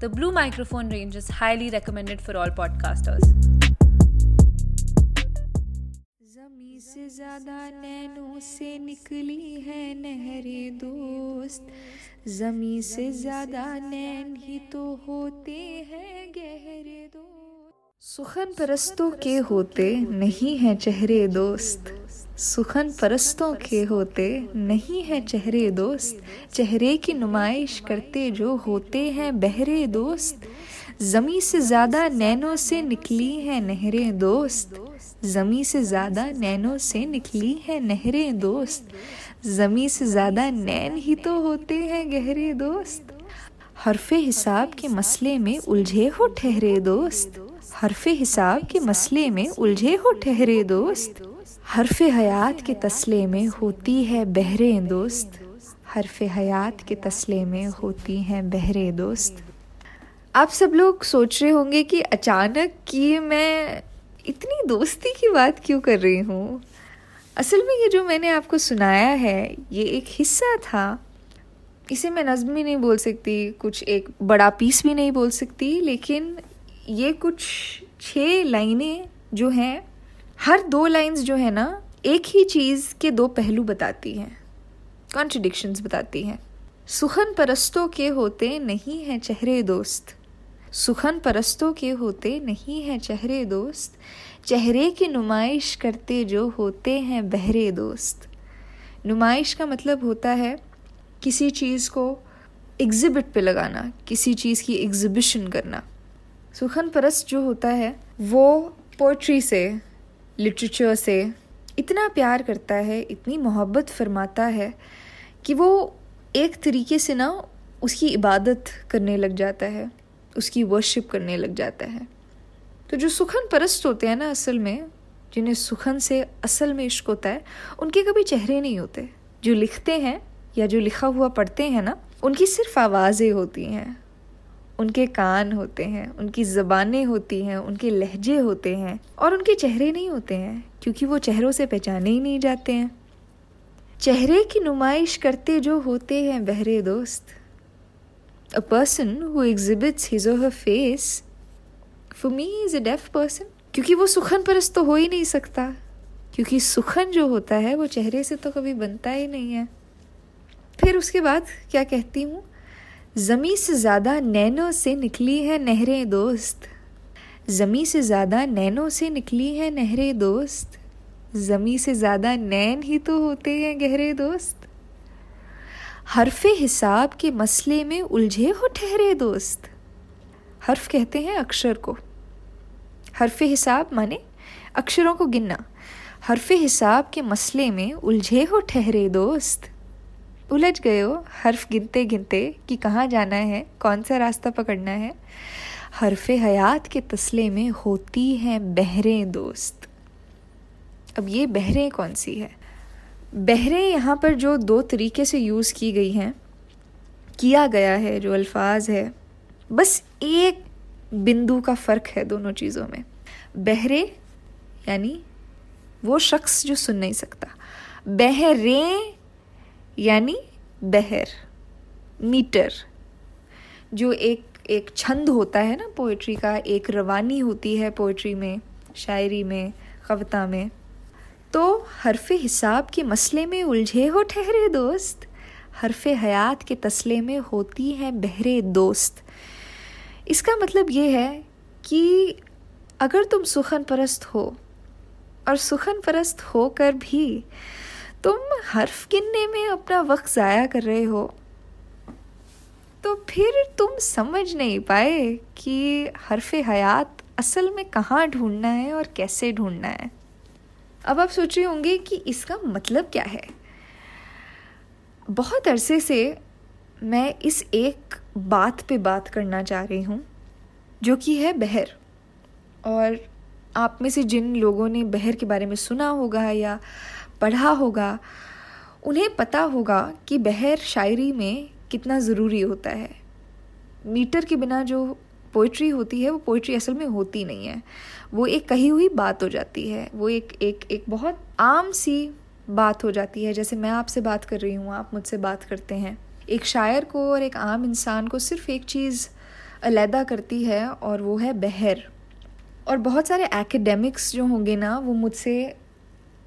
The Blue microphone range is highly recommended for all podcasters. से ज़्यादा नैनों से निकली है नहरे दोस्त जमी से ज़्यादा नैन ही तो होते हैं गहरे दोस्त सुखन परस्तों के होते नहीं हैं चेहरे दोस्त। सुखन परस्तों के होते नहीं हैं चेहरे दोस्त। चेहरे की नुमाइश करते जो होते हैं बहरे दोस्त। जमी से ज़्यादा नैनों से निकली हैं नहरें दोस्त। जमी से ज़्यादा नैनों से निकली है नहरें दोस्त। जमी से ज़्यादा नैन ही तो होते हैं गहरे दोस्त। हरफे हिसाब के मसले में उलझे हो ठहरे दोस्त। हरफे हिसाब के मसले में उलझे हो ठहरे दोस्त। हरफे हयात के तसले में होती है बहरे दोस्त। हरफे हयात के तसले में होती हैं बहरे दोस्त। आप सब लोग सोच रहे होंगे कि अचानक कि मैं इतनी दोस्ती की बात क्यों कर रही हूँ? असल में ये जो मैंने आपको सुनाया है, ये एक हिस्सा था। इसे मैं नज्म भी नहीं बोल सकती, कुछ एक बड़ा पीस भी नहीं बोल सकती, लेकिन ये कुछ छः लाइनें जो हैं, हर दो लाइंस जो है ना, एक ही चीज़ के दो पहलू बताती हैं कॉन्ट्रडिक्शंस बताती हैं। सुखन परस्तों के होते नहीं हैं चेहरे दोस्त। सुखन परस्तों के होते नहीं हैं चेहरे दोस्त। चेहरे की नुमाइश करते जो होते हैं बहरे दोस्त। नुमाइश का मतलब होता है किसी चीज़ को एग्ज़िबिट पे लगाना, किसी चीज़ की एग्ज़िबिशन करना। सुखन परस्त जो होता है, वो पोइट्री से लिटरेचर से इतना प्यार करता है, इतनी मोहब्बत फरमाता है कि वो एक तरीके से ना उसकी इबादत करने लग जाता है, उसकी वर्शिप करने लग जाता है। तो जो सुखन परस्त होते हैं ना असल में, जिन्हें सुखन से असल में इश्क होता है, उनके कभी चेहरे नहीं होते। जो लिखते हैं या जो लिखा हुआ पढ़ते हैं ना, उनकी सिर्फ़ आवाज़ें होती हैं। उनके कान होते हैं उनकी ज़बानें होती हैं उनके लहजे होते हैं और उनके चेहरे नहीं होते हैं क्योंकि वो चेहरों से पहचाने ही नहीं जाते हैं। चेहरे की नुमाइश करते जो होते हैं बहरे दोस्त। A person who exhibits his or her face, for me is a deaf person. क्योंकि वो सुखन परस्त तो हो ही नहीं सकता। क्योंकि सुखन जो होता है वो चेहरे से तो कभी बनता ही नहीं है। फिर उसके बाद क्या कहती हूँ? ज़मी से ज़्यादा नैनों से निकली है नहरें दोस्त। ज़मी से ज़्यादा नैनों से निकली है नहरें दोस्त। ज़मी से ज़्यादा नैन ही तो होते हैं गहरे दोस्त। हरफ हिसाब के मसले में उलझे हो ठहरे दोस्त। हर्फ कहते हैं अक्षर को। हरफ हिसाब माने अक्षरों को गिनना। हरफ हिसाब के मसले में उलझे हो ठहरे दोस्त। उलझ गए हो हर्फ गिनते गिनते कि कहाँ जाना है, कौन सा रास्ता पकड़ना है। हरफ हयात के तसले में होती हैं बहरें दोस्त। अब ये बहरें कौन सी है? बहरें यहाँ पर जो दो तरीके से यूज़ की गई हैं, किया गया है, जो अल्फाज है, बस एक बिंदु का फ़र्क है दोनों चीज़ों में। बहरे यानी वो शख्स जो सुन नहीं सकता। बहरें यानी बहर मीटर, जो एक एक छंद होता है ना पोइट्री का, एक रवानी होती है पोइट्री में, शायरी में, कविता में। तो हरफ हिसाब के मसले में उलझे हो ठहरे दोस्त, हरफ हयात के तसले में होती हैं बहरे दोस्त। इसका मतलब ये है कि अगर तुम सुखन परस्त हो, और सुखन परस्त होकर भी तुम हर्फ गिनने में अपना वक्त ज़ाया कर रहे हो। तो फिर तुम समझ नहीं पाए कि हरफ हयात असल में कहाँ ढूंढना है और कैसे ढूंढना है। अब आप सोच रहे होंगे कि इसका मतलब क्या है। बहुत अरसे से मैं इस एक बात पे बात करना चाह रही हूँ, जो कि है बहर। और आप में से जिन लोगों ने बहर के बारे में सुना होगा या पढ़ा होगा, उन्हें पता होगा कि बहर शायरी में कितना ज़रूरी होता है। मीटर के बिना जो पोइट्री होती है, वो पोइट्री असल में होती नहीं है। वो एक कही हुई बात हो जाती है। वो एक एक एक बहुत आम सी बात हो जाती है। जैसे मैं आपसे बात कर रही हूँ, आप मुझसे बात करते हैं। एक शायर को और एक आम इंसान को सिर्फ़ एक चीज़ अलहदा करती है और वो है बहर। और बहुत सारे एकेडमिक्स जो होंगे ना, वो मुझसे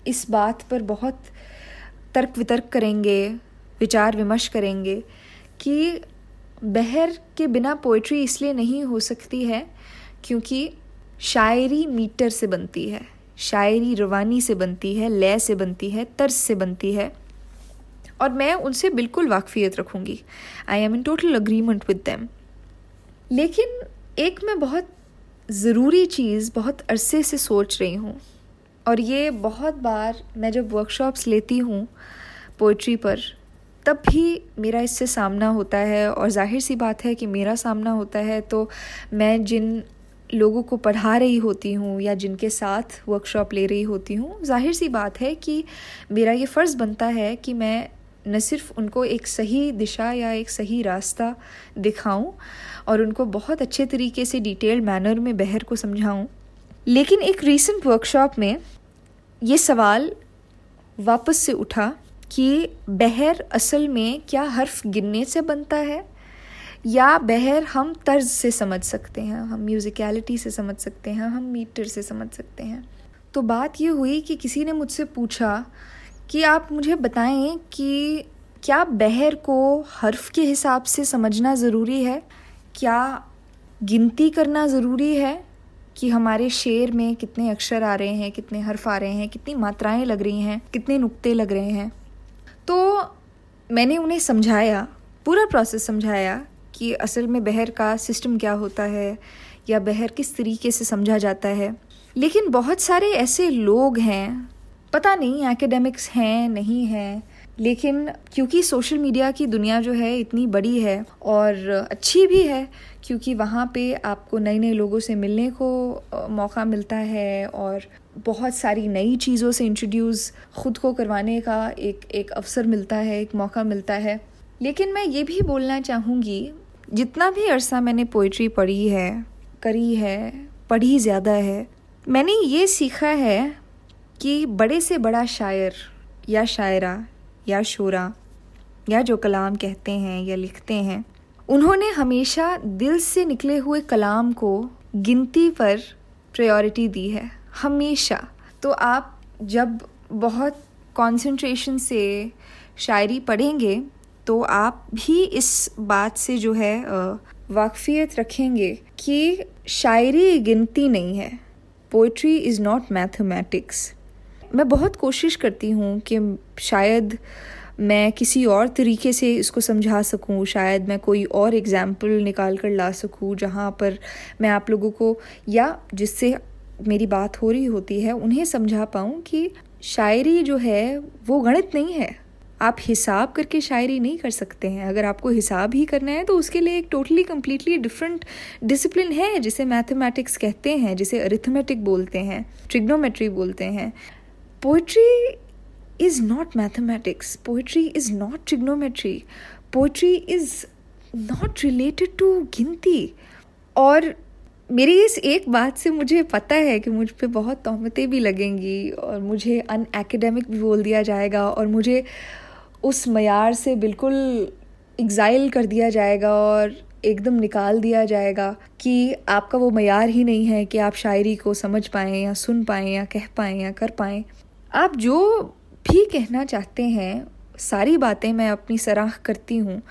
इस बात पर बहुत तर्क वितर्क करेंगे, विचार विमर्श करेंगे कि बहर के बिना पोइट्री इसलिए नहीं हो सकती है क्योंकि शायरी मीटर से बनती है, शायरी रवानी से बनती है, लय से बनती है तर्ज से बनती है। और मैं उनसे बिल्कुल वाकफियत रखूँगी। I am in total agreement with them लेकिन एक मैं बहुत ज़रूरी चीज़, बहुत अरसे से सोच रही हूँ। और ये बहुत बार मैं जब वर्कशॉप्स लेती हूँ पोइट्री पर, तब भी मेरा इससे सामना होता है और ज़ाहिर सी बात है कि मेरा सामना होता है तो मैं जिन लोगों को पढ़ा रही होती हूँ या जिनके साथ वर्कशॉप ले रही होती हूँ, ज़ाहिर सी बात है कि मेरा ये फ़र्ज़ बनता है कि मैं न सिर्फ़ उनको एक सही दिशा या एक सही रास्ता दिखाऊँ और उनको बहुत अच्छे तरीके से डिटेल्ड मैनर में बहर को समझाऊं। लेकिन एक रीसेंट वर्कशॉप में ये सवाल वापस से उठा कि बहर असल में क्या हर्फ गिनने से बनता है? या बहर हम तर्ज से समझ सकते हैं, हम म्यूज़िकलिटी से समझ सकते हैं, हम मीटर से समझ सकते हैं। तो बात ये हुई कि किसी ने मुझसे पूछा कि आप मुझे बताएँ कि क्या बहर को हर्फ के हिसाब से समझना ज़रूरी है? क्या गिनती करना ज़रूरी है? कि हमारे शेर में कितने अक्षर आ रहे हैं, कितने हर्फ आ रहे हैं, कितनी मात्राएँ लग रही हैं, कितने नुक्ते लग रहे हैं। तो मैंने उन्हें समझाया, पूरा प्रोसेस समझाया कि असल में बहर का सिस्टम क्या होता है या बहर किस तरीके से समझा जाता है। लेकिन बहुत सारे ऐसे लोग हैं, पता नहीं एकेडमिक्स हैं, नहीं हैं लेकिन क्योंकि सोशल मीडिया की दुनिया जो है इतनी बड़ी है और अच्छी भी है, क्योंकि वहाँ पे आपको नए नए लोगों से मिलने को मौका मिलता है और बहुत सारी नई चीज़ों से इंट्रोड्यूस ख़ुद को करवाने का एक एक अवसर मिलता है, एक मौका मिलता है। लेकिन मैं ये भी बोलना चाहूँगी, जितना भी अरसा मैंने पोइट्री पढ़ी है, करी है, पढ़ी ज़्यादा है, मैंने ये सीखा है कि बड़े से बड़ा शायर या शायरा या शोरा, या जो कलाम कहते हैं या लिखते हैं, उन्होंने हमेशा दिल से निकले हुए कलाम को गिनती पर प्रायोरिटी दी है, हमेशा। तो आप जब बहुत कंसंट्रेशन से शायरी पढ़ेंगे तो आप भी इस बात से जो है वाकफियत रखेंगे कि शायरी गिनती नहीं है। पोइट्री इज़ नॉट मैथमेटिक्स मैं बहुत कोशिश करती हूँ कि शायद मैं किसी और तरीके से इसको समझा सकूँ। शायद मैं कोई और एग्ज़ाम्पल निकाल कर ला सकूँ जहाँ पर मैं आप लोगों को या जिससे मेरी बात हो रही होती है उन्हें समझा पाऊँ कि शायरी जो है वो गणित नहीं है। आप हिसाब करके शायरी नहीं कर सकते हैं। अगर आपको हिसाब ही करना है तो उसके लिए एक टोटली कम्प्लीटली डिफरेंट डिसिप्लिन है जिसे मैथमेटिक्स कहते हैं, जिसे अरिथमेटिक बोलते हैं ट्रिग्नोमेट्री बोलते हैं। Poetry is not mathematics. Poetry is not trigonometry. Poetry is not related to गिनती. और मेरी इस एक बात से मुझे पता है कि मुझ पर बहुत तहमतें भी लगेंगी और मुझे अन एकेडमिक भी बोल दिया जाएगा और मुझे उस मैार से बिल्कुल एग्ज़ाइल कर दिया जाएगा और एकदम निकाल दिया जाएगा कि आपका वो मैार ही नहीं है कि आप शायरी को समझ पाएँ या सुन पाएँ या कह पाएँ या कर पाएँ। आप जो भी कहना चाहते हैं, सारी बातें मैं अपनी सराह करती हूँ।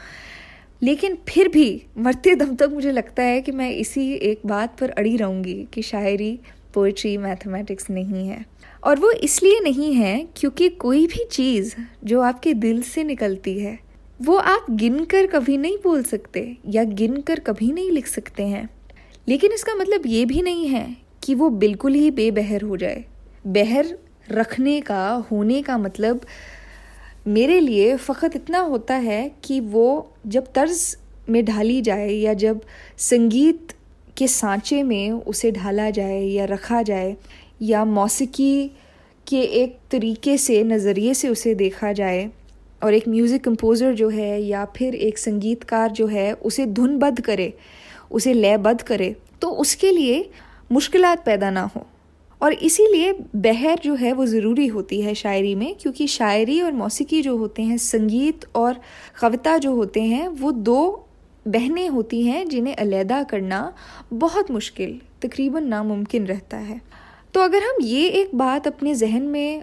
लेकिन फिर भी मरते दम तक मुझे लगता है कि मैं इसी एक बात पर अड़ी रहूँगी कि शायरी पोइट्री मैथमेटिक्स नहीं है। और वो इसलिए नहीं है क्योंकि कोई भी चीज़ जो आपके दिल से निकलती है, वो आप गिन कर कभी नहीं बोल सकते या गिन कर कभी नहीं लिख सकते हैं। लेकिन इसका मतलब ये भी नहीं है कि वो बिल्कुल ही बेबहर हो जाए। बहर रखने का, होने का मतलब मेरे लिए फ़कत इतना होता है कि वो जब तर्ज में ढाली जाए या जब संगीत के सांचे में उसे ढाला जाए या रखा जाए या मौसीकी के एक तरीके से, नज़रिए से उसे देखा जाए और एक म्यूज़िक कंपोज़र जो है या फिर एक संगीतकार जो है उसे धुनबद्ध करे, उसे लयबद्ध करे तो उसके लिए मुश्किल पैदा ना हो। और इसीलिए बहर जो है वो ज़रूरी होती है शायरी में, क्योंकि शायरी और मौसीकी जो होते हैं, संगीत और कविता जो होते हैं, वो दो बहनें होती हैं जिन्हें अलहदा करना बहुत मुश्किल, तकरीबन नामुमकिन रहता है। तो अगर हम ये एक बात अपने जहन में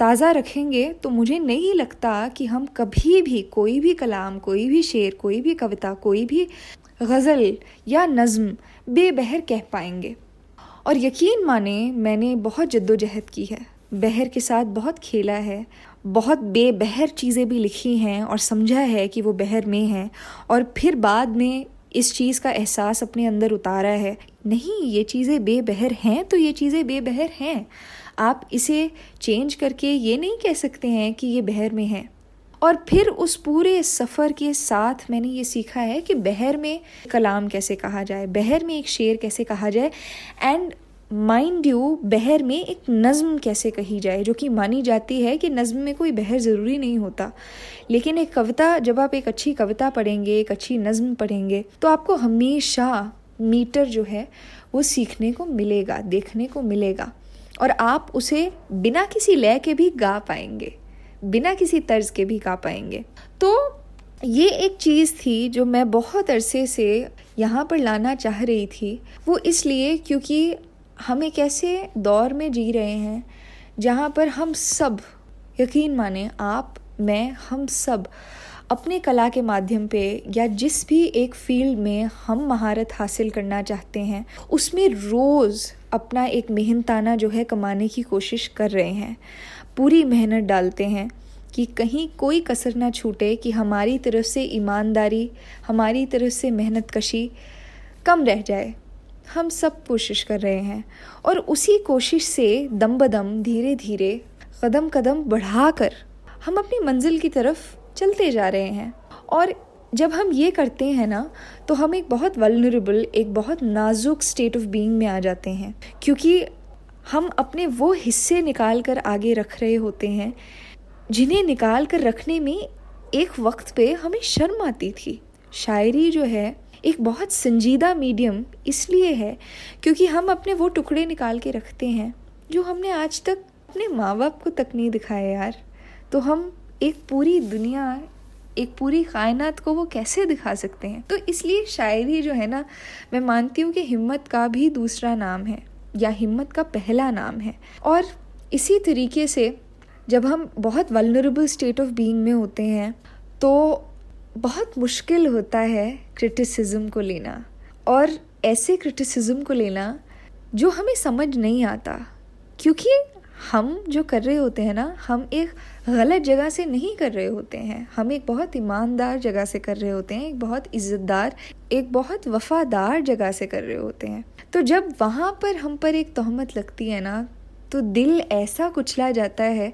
ताज़ा रखेंगे तो मुझे नहीं लगता कि हम कभी भी, कोई भी कलाम, कोई भी शेर, कोई भी कविता, कोई भी गज़ल या नज़म बेबहर कह पाएँगे। और यकीन माने, मैंने बहुत जद्दोजहद की है। बहर के साथ बहुत खेला है, बहुत बेबहर चीज़ें भी लिखी हैं और समझा है कि वो बहर में हैं और फिर बाद में इस चीज़ का एहसास अपने अंदर उतारा है। नहीं, ये चीज़ें बेबहर हैं तो ये चीज़ें बेबहर हैं। आप इसे चेंज करके ये नहीं कह सकते हैं कि ये बहर में है। और फिर उस पूरे सफ़र के साथ मैंने ये सीखा है कि बहर में कलाम कैसे कहा जाए, बहर में एक शेर कैसे कहा जाए एंड माइंड यू बहर में एक नज़म कैसे कही जाए, जो कि मानी जाती है कि नज़म में कोई बहर ज़रूरी नहीं होता। लेकिन एक कविता, जब आप एक अच्छी कविता पढ़ेंगे, एक अच्छी नज़म पढ़ेंगे तो आपको हमेशा मीटर जो है, वो सीखने को मिलेगा, देखने को मिलेगा। और आप उसे बिना किसी लय के भी गा पाएँगे। बिना किसी तर्ज के भी गा पाएँगे। तो ये एक चीज़ थी जो मैं बहुत अरसे से यहाँ पर लाना चाह रही थी। वो इसलिए क्योंकि हम एक ऐसे दौर में जी रहे हैं जहाँ पर हम सब, यकीन माने आप, मैं, हम सब अपने कला के माध्यम पे या जिस भी एक फ़ील्ड में हम महारत हासिल करना चाहते हैं, उसमें रोज़ अपना एक मेहनताना जो है कमाने की कोशिश कर रहे हैं। पूरी मेहनत डालते हैं कि कहीं कोई कसर ना छूटे कि हमारी तरफ़ से ईमानदारी, हमारी तरफ़ से मेहनत कशी कम रह जाए। हम सब कोशिश कर रहे हैं और उसी कोशिश से दम बदम धीरे धीरे कदम कदम बढ़ाकर हम अपनी मंजिल की तरफ़ चलते जा रहे हैं। और जब हम ये करते हैं ना तो हम एक बहुत वलनरेबल एक बहुत नाजुक स्टेट ऑफ़ बीइंग में आ जाते हैं। क्योंकि हम अपने वो हिस्से निकाल कर आगे रख रहे होते हैं, जिन्हें निकाल कर रखने में एक वक्त पे हमें शर्म आती थी। शायरी जो है, एक बहुत संजीदा मीडियम इसलिए है, क्योंकि हम अपने वो टुकड़े निकाल के रखते हैं, जो हमने आज तक अपने माँ बाप को तक नहीं दिखाया यार। तो हम एक पूरी दुनिया एक पूरी कायनात को वो कैसे दिखा सकते हैं? तो इसलिए शायरी जो है ना, मैं मानती हूँ कि हिम्मत का भी दूसरा नाम है, या हिम्मत का पहला नाम है। और इसी तरीके से जब हम बहुत वलनरेबल स्टेट ऑफ़ बीइंग में होते हैं तो बहुत मुश्किल होता है क्रिटिसिज्म को लेना। और ऐसे क्रिटिसिज्म को लेना जो हमें समझ नहीं आता, क्योंकि हम जो कर रहे होते हैं ना, हम एक गलत जगह से नहीं कर रहे होते हैं। हम एक बहुत ईमानदार जगह से कर रहे होते हैं, एक बहुत इज़्ज़तदार, एक बहुत वफादार जगह से कर रहे होते हैं। तो जब वहाँ पर हम पर एक तहमत लगती है ना तो दिल ऐसा कुचला जाता है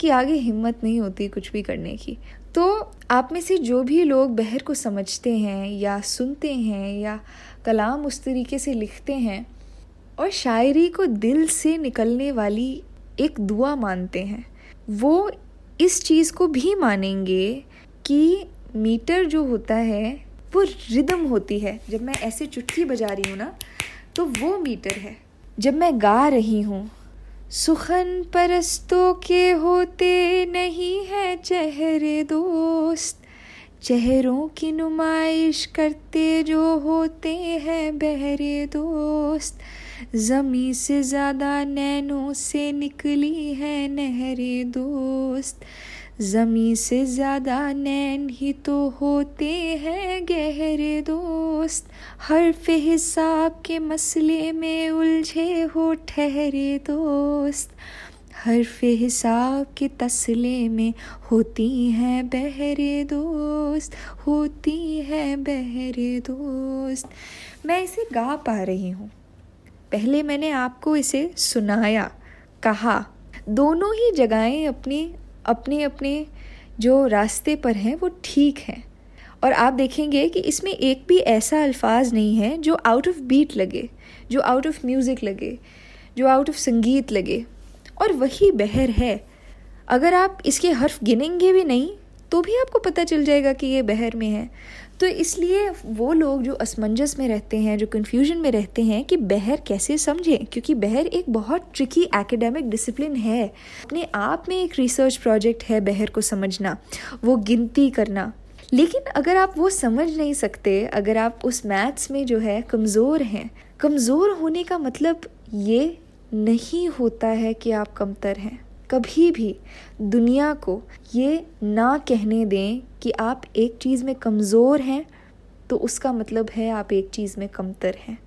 कि आगे हिम्मत नहीं होती कुछ भी करने की। तो आप में से जो भी लोग बहर को समझते हैं या सुनते हैं या कलाम उस तरीके से लिखते हैं, और शायरी को दिल से निकलने वाली एक दुआ मानते हैं। वो इस चीज़ को भी मानेंगे कि मीटर जो होता है, वो रिदम होती है। जब मैं ऐसे चुटकी बजा रही हूँ ना तो वो मीटर है। जब मैं गा रही हूँ, सुखन परस्तों के होते नहीं है चेहरे दोस्त। चेहरों की नुमाइश करते जो होते हैं बहरे दोस्त। ज़मी से ज़्यादा नैनों से निकली है नहरे दोस्त। ज़मी से ज़्यादा नैन ही तो होते हैं गहरे दोस्त। हर्फ हिसाब के मसले में उलझे हो ठहरे दोस्त। हर्फ हिसाब के तसले में होती हैं बहरे दोस्त, होती हैं बहरे दोस्त। मैं इसे गा पा रही हूँ। पहले मैंने आपको इसे सुनाया, कहा, दोनों ही जगहें अपनी, अपने अपने जो रास्ते पर हैं, वो ठीक हैं। और आप देखेंगे कि इसमें एक भी ऐसा अल्फाज नहीं है जो आउट ऑफ़ बीट लगे, जो आउट ऑफ़ म्यूज़िक लगे, जो आउट ऑफ़ संगीत लगे। और वही बहर है। अगर आप इसके हर्फ गिनेंगे भी नहीं तो भी आपको पता चल जाएगा कि ये बहर में है। तो इसलिए वो लोग जो असमंजस में रहते हैं, जो कन्फ्यूज़न में रहते हैं कि बहर कैसे समझें, क्योंकि बहर एक बहुत ट्रिकी एकेडमिक डिसिप्लिन है। अपने आप में एक रिसर्च प्रोजेक्ट है बहर को समझना, वो गिनती करना। लेकिन अगर आप वो समझ नहीं सकते, अगर आप उस मैथ्स में जो है कमज़ोर हैं, कमज़ोर होने का मतलब ये नहीं होता है कि आप कमतर हैं। कभी भी दुनिया को ये ना कहने दें कि आप एक चीज़ में कमज़ोर हैं तो उसका मतलब है आप एक चीज़ में कमतर हैं।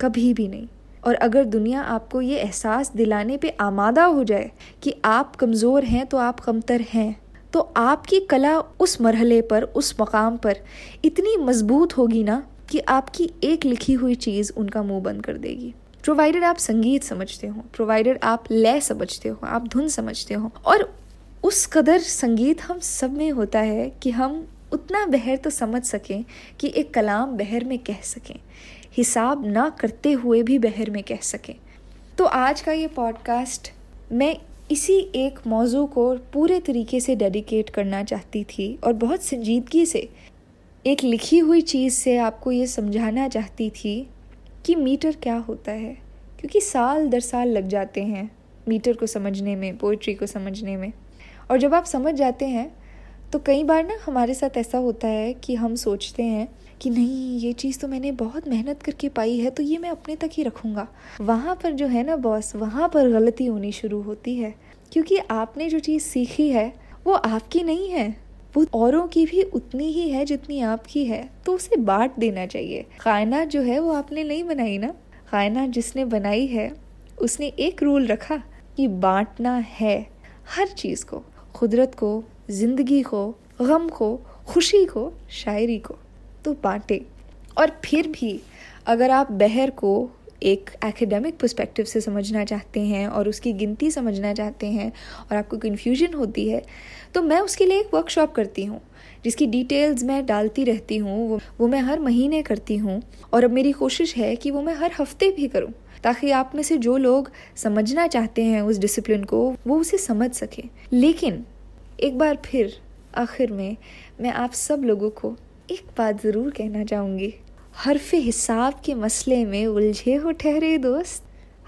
कभी भी नहीं। और अगर दुनिया आपको ये एहसास दिलाने पे आमादा हो जाए कि आप कमज़ोर हैं तो आप कमतर हैं। तो आपकी कला उस मरहले पर, उस मकाम पर इतनी मज़बूत होगी ना कि आपकी एक लिखी हुई चीज़ उनका मुँह बंद कर देगी। प्रोवाइडेड आप संगीत समझते हो प्रोवाइडेड आप लय समझते हो, आप धुन समझते हो, और उस कदर संगीत हम सब में होता है कि हम उतना बहर तो समझ सकें कि एक कलाम बहर में कह सकें, हिसाब ना करते हुए भी बहर में कह सकें। तो आज का ये पॉडकास्ट मैं इसी एक मौजू को पूरे तरीके से डेडिकेट करना चाहती थी और बहुत संजीदगी से एक लिखी हुई चीज़ से आपको ये समझाना चाहती थी कि मीटर क्या होता है? क्योंकि साल दर साल लग जाते हैं मीटर को समझने में पोइट्री को समझने में। और जब आप समझ जाते हैं तो कई बार ना हमारे साथ ऐसा होता है कि हम सोचते हैं कि नहीं, ये चीज़ तो मैंने बहुत मेहनत करके पाई है तो ये मैं अपने तक ही रखूँगा। वहाँ पर जो है ना बॉस वहाँ पर गलती होनी शुरू होती है। क्योंकि आपने जो चीज़ सीखी है, वो आपकी नहीं है। वो औरों की भी उतनी ही है जितनी आपकी है तो उसे बांट देना चाहिए। कायनात जो है वो आपने नहीं बनाई ना? कायनात जिसने बनाई है, उसने एक रूल रखा कि बांटना है हर चीज़ को, कुदरत को, ज़िंदगी को, गम को, खुशी को, शायरी को तो बांटे। और फिर भी अगर आप बहर को एक एकेडमिक पर्सपेक्टिव से समझना चाहते हैं और उसकी गिनती समझना चाहते हैं और आपको कन्फ्यूज़न होती है तो मैं उसके लिए एक वर्कशॉप करती हूँ, जिसकी डिटेल्स मैं डालती रहती हूँ, वो वो मैं हर महीने करती हूँ और अब मेरी कोशिश है कि वो मैं हर हफ़्ते भी करूँ, ताकि आप में से जो लोग समझना चाहते हैं उस डिसिप्लिन को, वो उसे समझ सकें। लेकिन एक बार फिर आखिर में मैं आप सब लोगों को एक बात ज़रूर कहना चाहूँगी। हरफ हिसाब के मसले में उलझे हो ठहरे दोस्त।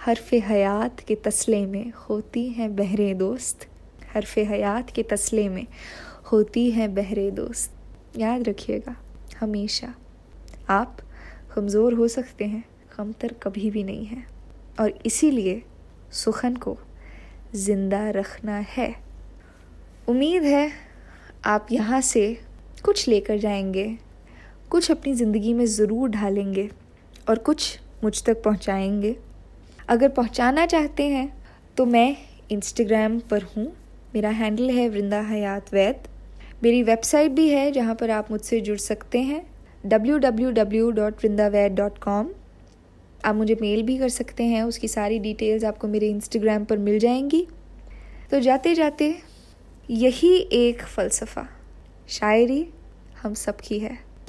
हरफ हयात के तसले में होती हैं बहरे दोस्त। हरफ हयात के तसले में होती हैं बहरे दोस्त। याद रखिएगा, हमेशा आप कमज़ोर हो सकते हैं, कमतर कभी भी नहीं है। और इसीलिए सुखन को ज़िंदा रखना है। उम्मीद है आप यहाँ से कुछ लेकर जाएँगे। कुछ अपनी ज़िंदगी में ज़रूर ढालेंगे और कुछ मुझ तक पहुँचाएँगे। अगर पहुँचाना चाहते हैं तो मैं इंस्टाग्राम पर हूँ। मेरा हैंडल है वृंदा हयात वैद। मेरी वेबसाइट भी है जहाँ पर आप मुझसे जुड़ सकते हैं। www.vrindaved.com आप मुझे मेल भी कर सकते हैं, उसकी सारी डिटेल्स आपको मेरे इंस्टाग्राम पर मिल जाएँगी। तो जाते जाते यही एक फ़लसफ़ा। शायरी हम सबकी है।